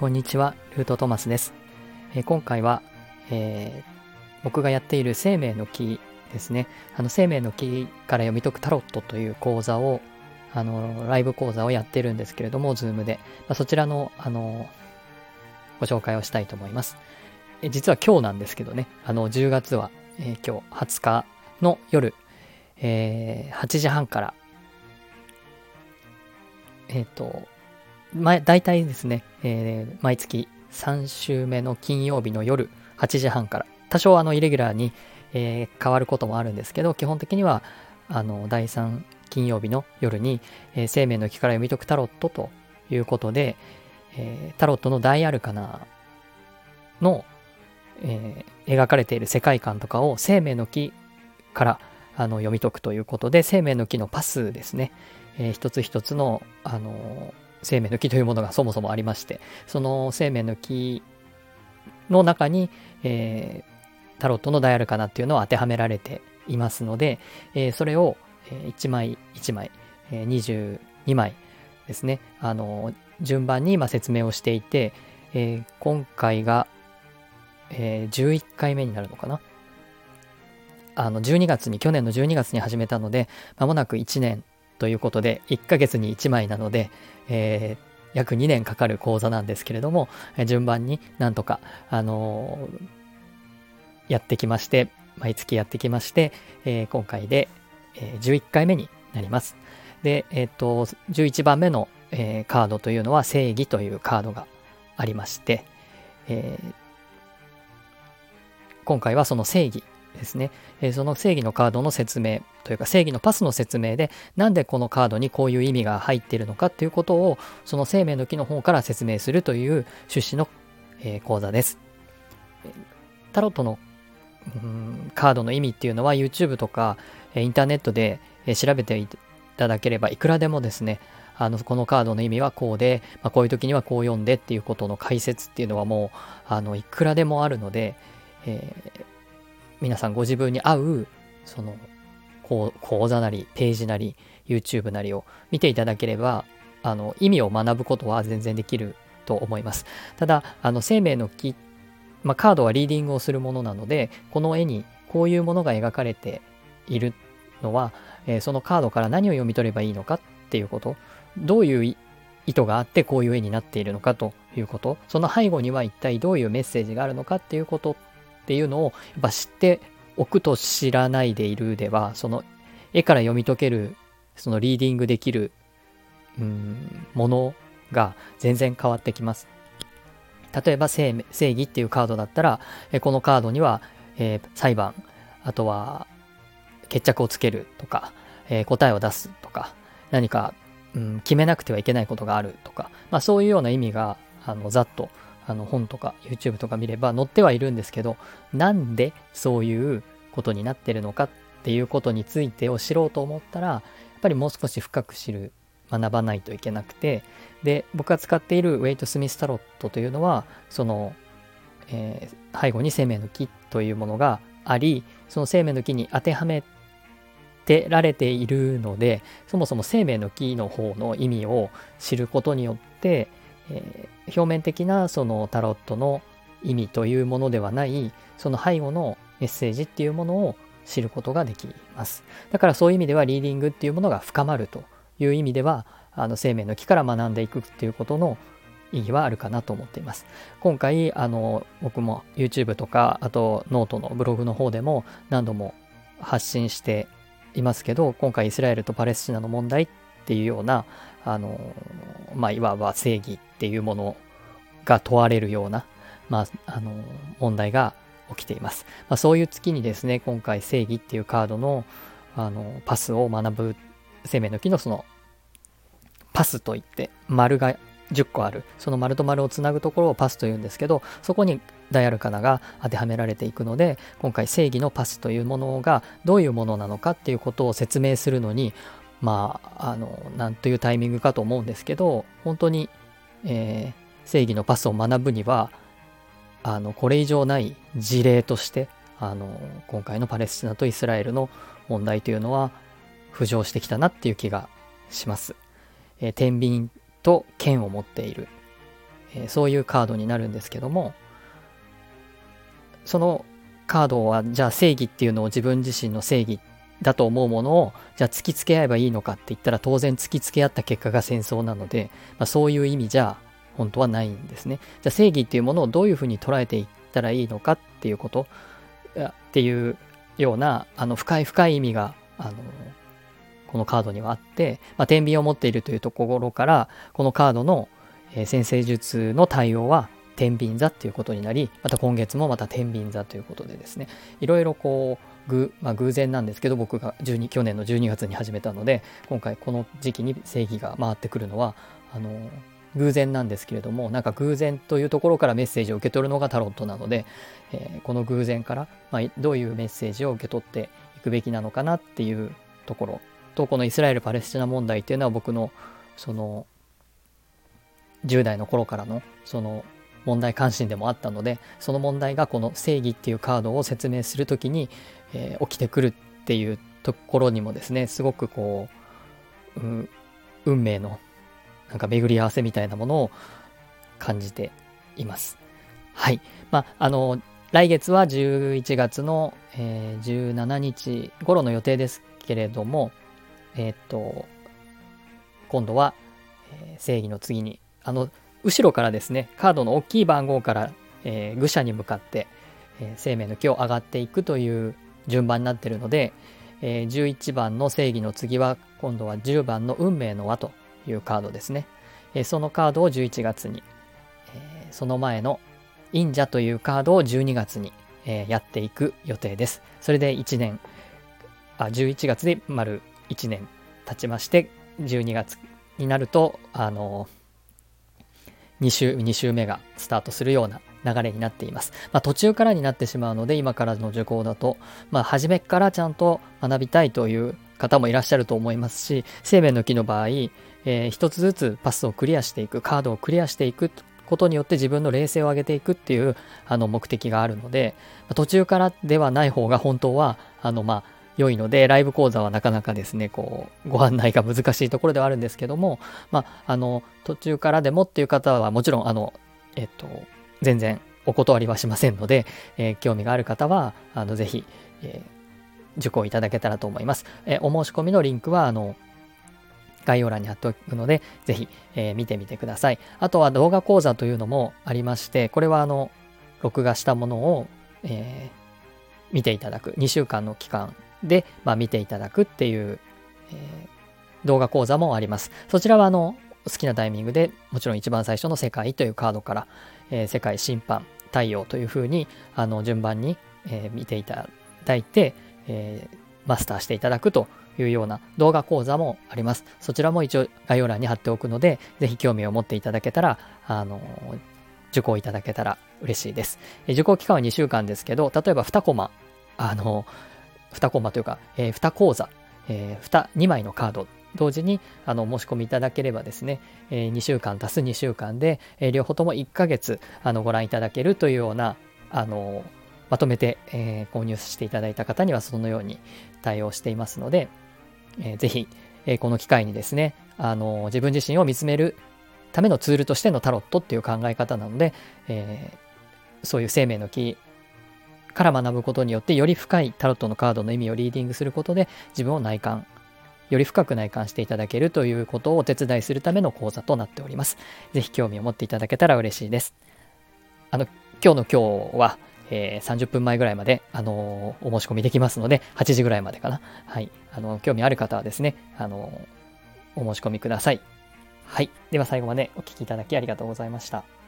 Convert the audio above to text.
こんにちは、ルートトマスです。えー、今回は、えー、僕がやっている生命の木ですね。あの生命の木から読み解くタロットという講座を、あの、ライブ講座をやってるんですけれども、 Zoomで。まあ、そちらの、あの、ご紹介をしたいと思います。え実は今日なんですけどね、あの、10月は、えー、今日20日の夜、えー、8時半から、えっ、と、ま、大体ですね、えー、毎月3週目の金曜日の夜8時半から、多少あのイレギュラーに、えー、変わることもあるんですけど、基本的にはあの第3金曜日の夜に、えー、生命の木から読み解くタロットということで、えー、タロットの大アルカナの、えー、描かれている世界観とかを生命の木からあの読み解くということで、生命の木のパスですね、えー、一つ一つの、あの生命の木というものがそもそもありまして、その生命の木の中に、えー、タロットのダイアルカナっていうのを当てはめられていますので、えー、それを1枚1枚、えー、22枚ですね、あの順番に今説明をしていて、えー、今回が、えー、11回目になるのかな。あの12月に、去年の12月に始めたので、まもなく1年ということで、1ヶ月に1枚なので、えー、約2年かかる講座なんですけれども、え順番になんとか、あのー、やってきまして、毎月やってきまして、えー、今回で、え11回目になります。で、えっ、と、11番目の、えカードというのは正義というカードがありまして、え今回はその正義ですね、えその正義のカードの説明というか正義のパスの説明でなんでこのカードにこういう意味が入っているのかっていうことをその生命の木の方から説明するという趣旨の、え講座です。タロットの、うん、カードの意味っていうのは YouTube とかインターネットで調べていただければいくらでもですねあのこのカードの意味はこうで、まあ、こういう時にはこう読んでっていうことの解説っていうのはもうあのいくらでもあるので、えー、皆さんご自分に合う、その、講座なり、ページなり、YouTube なりを見ていただければ、あの、意味を学ぶことは全然できると思います。ただ、あの、生命の木、まあ、カードはリーディングをするものなので、この絵にこういうものが描かれているのは、えー、そのカードから何を読み取ればいいのかっていうこと、どういう意図があってこういう絵になっているのかということ、その背後には一体どういうメッセージがあるのかっていうことっていうのをやっぱ知っておくと知らないでいるでは、その絵から読み解ける、そのリーディングできる、うん、ものが全然変わってきます。例えば正義っていうカードだったら、このカードには、えー、裁判、あとは決着をつけるとか、えー、答えを出すとか、何か、うん、決めなくてはいけないことがあるとか、まあそういうような意味が、あの、ざっとあの本とか YouTube とか見れば載ってはいるんですけど、なんでそういうことになってるのかっていうことについてを知ろうと思ったら、やっぱりもう少し深く知る、学ばないといけなくて、で、僕が使っているウェイト・スミス・タロットというのは、その、えー、背後に生命の木というものがあり、その生命の木に当てはめてられているので、そもそも生命の木の方の意味を知ることによって、えー、表面的なそのタロットの意味というものではないその背後のメッセージっていうものを知ることができます。だからそういう意味ではリーディングっていうものが深まるという意味ではあの生命の木から学んでいくっていうことの意義はあるかなと思っています。今回あの僕も YouTube とかあとノートのブログの方でも何度も発信していますけど今回イスラエルとパレスチナの問題っていうようなあのまあいわば正義っていうものが問われるような、まあ、あの、問題が起きています。まあ、そういう月にですね、今回正義っていうカードの、あの、パスを学ぶ生命の木のその、パスといって、丸が10個ある。その丸と丸をつなぐところをパスというんですけど、そこにダイアルカナが当てはめられていくので、今回正義のパスというものがどういうものなのかっていうことを説明するのに、まあ、あの、なんというタイミングかと思うんですけど、本当にえー、正義のパスを学ぶには、あの、これ以上ない事例として、あの、今回のパレスチナとイスラエルの問題というのは浮上してきたなっていう気がします。えー、天秤と剣を持っている、えー、そういうカードになるんですけども、そのカードはじゃあ正義っていうのを自分自身の正義だと思うものをじゃあ突きつけ合えばいいのかって言ったら当然突きつけ合った結果が戦争なので、まあ、そういう意味じゃ本当はないんですね。じゃあ正義っていうものをどういうふうに捉えていったらいいのかっていうことっていうようなあの深い深い意味があのこのカードにはあって、まあ、天秤を持っているというところからこのカードの、えー、先生術の対応は天秤座っていうことになりまた今月もまた天秤座ということでですねいろいろこう偶,、まあ、偶然なんですけど僕が12去年の12月に始めたので今回この時期に正義が回ってくるのはあの偶然なんですけれどもなんか偶然というところからメッセージを受け取るのがタロットなので、えー、この偶然から、まあ、どういうメッセージを受け取っていくべきなのかなっていうところとこのイスラエル・パレスチナ問題っていうのは僕のその10代の頃からのその問題関心でもあったのでその問題がこの正義っていうカードを説明する時に、えー、起きてくるっていうところにもですねすごくこう、うん、運命のなんか巡り合わせみたいなものを感じています。はい。まあ、あの、来月は11月の、えー、17日頃の予定ですけれども、えー、っと、今度は、えー、正義の次に、あの、後ろからですね、カードの大きい番号から、えー、愚者に向かって、えー、生命の木を上がっていくという順番になっているので、えー、11番の正義の次は今度は10番の運命の輪というカードですね。えー、そのカードを11月に、え、その前の忍者というカードを12月に、え、やっていく予定です。それで1年、あ、11月で丸1年経ちまして、12月になると、あの2週、2週目がスタートするような流れになっています。まあ、途中からになってしまうので、今からの受講だと、まあ、初めからちゃんと学びたいという方もいらっしゃると思いますし、生命の木の場合、えー、一つずつパスをクリアしていく、カードをクリアしていくことによって自分の冷静を上げていくっていうあの目的があるので、途中からではない方が本当は、あの、まあ、良いので、ライブ講座はなかなかですね、こう、ご案内が難しいところではあるんですけども、まあ、あの、途中からでもっていう方はもちろん、あの、えっと、全然お断りはしませんので、えー、興味がある方は、あの、ぜひ、えー受講いただけたらと思います。えお申し込みのリンクは、あの、概要欄に貼っておくので、ぜひ、えー、見てみてください。あとは動画講座というのもありまして、これはあの、録画したものを、えー、見ていただく、2週間の期間で、まあ、見ていただくっていう、えー、動画講座もあります。そちらはあの、好きなタイミングでもちろん一番最初の世界というカードから、えー、世界審判、太陽というふうにあの順番に、えー、見ていただいて、えー、マスターしていただくというような動画講座もあります。そちらも一応概要欄に貼っておくので、ぜひ興味を持っていただけたら、あの、受講いただけたら嬉しいです。受講期間は2週間ですけど、例えば2コマ、あの、2コマというか、えー、2講座、えー、2、2枚のカード同時にあの申し込みいただければですね、えー、2週間足す2週間で、えー、両方とも1ヶ月あのご覧いただけるというようなあのまとめて、えー、購入していただいた方にはそのように対応していますので、えー、ぜひ、えー、この機会にですね、あの自分自身を見つめるためのツールとしてのタロットっていう考え方なので、えー、そういう生命の木から学ぶことによってより深いタロットのカードの意味をリーディングすることで自分を内観より深く内観していただけるということをお手伝いするための講座となっております。ぜひ興味を持っていただけたら嬉しいです。あの、今日の今日は、えー、30分前ぐらいまで、あのー、お申し込みできますので、8時ぐらいまでかな。はい。あの、興味ある方はですね、あのー、お申し込みください。はい。では最後までお聴きいただきありがとうございました。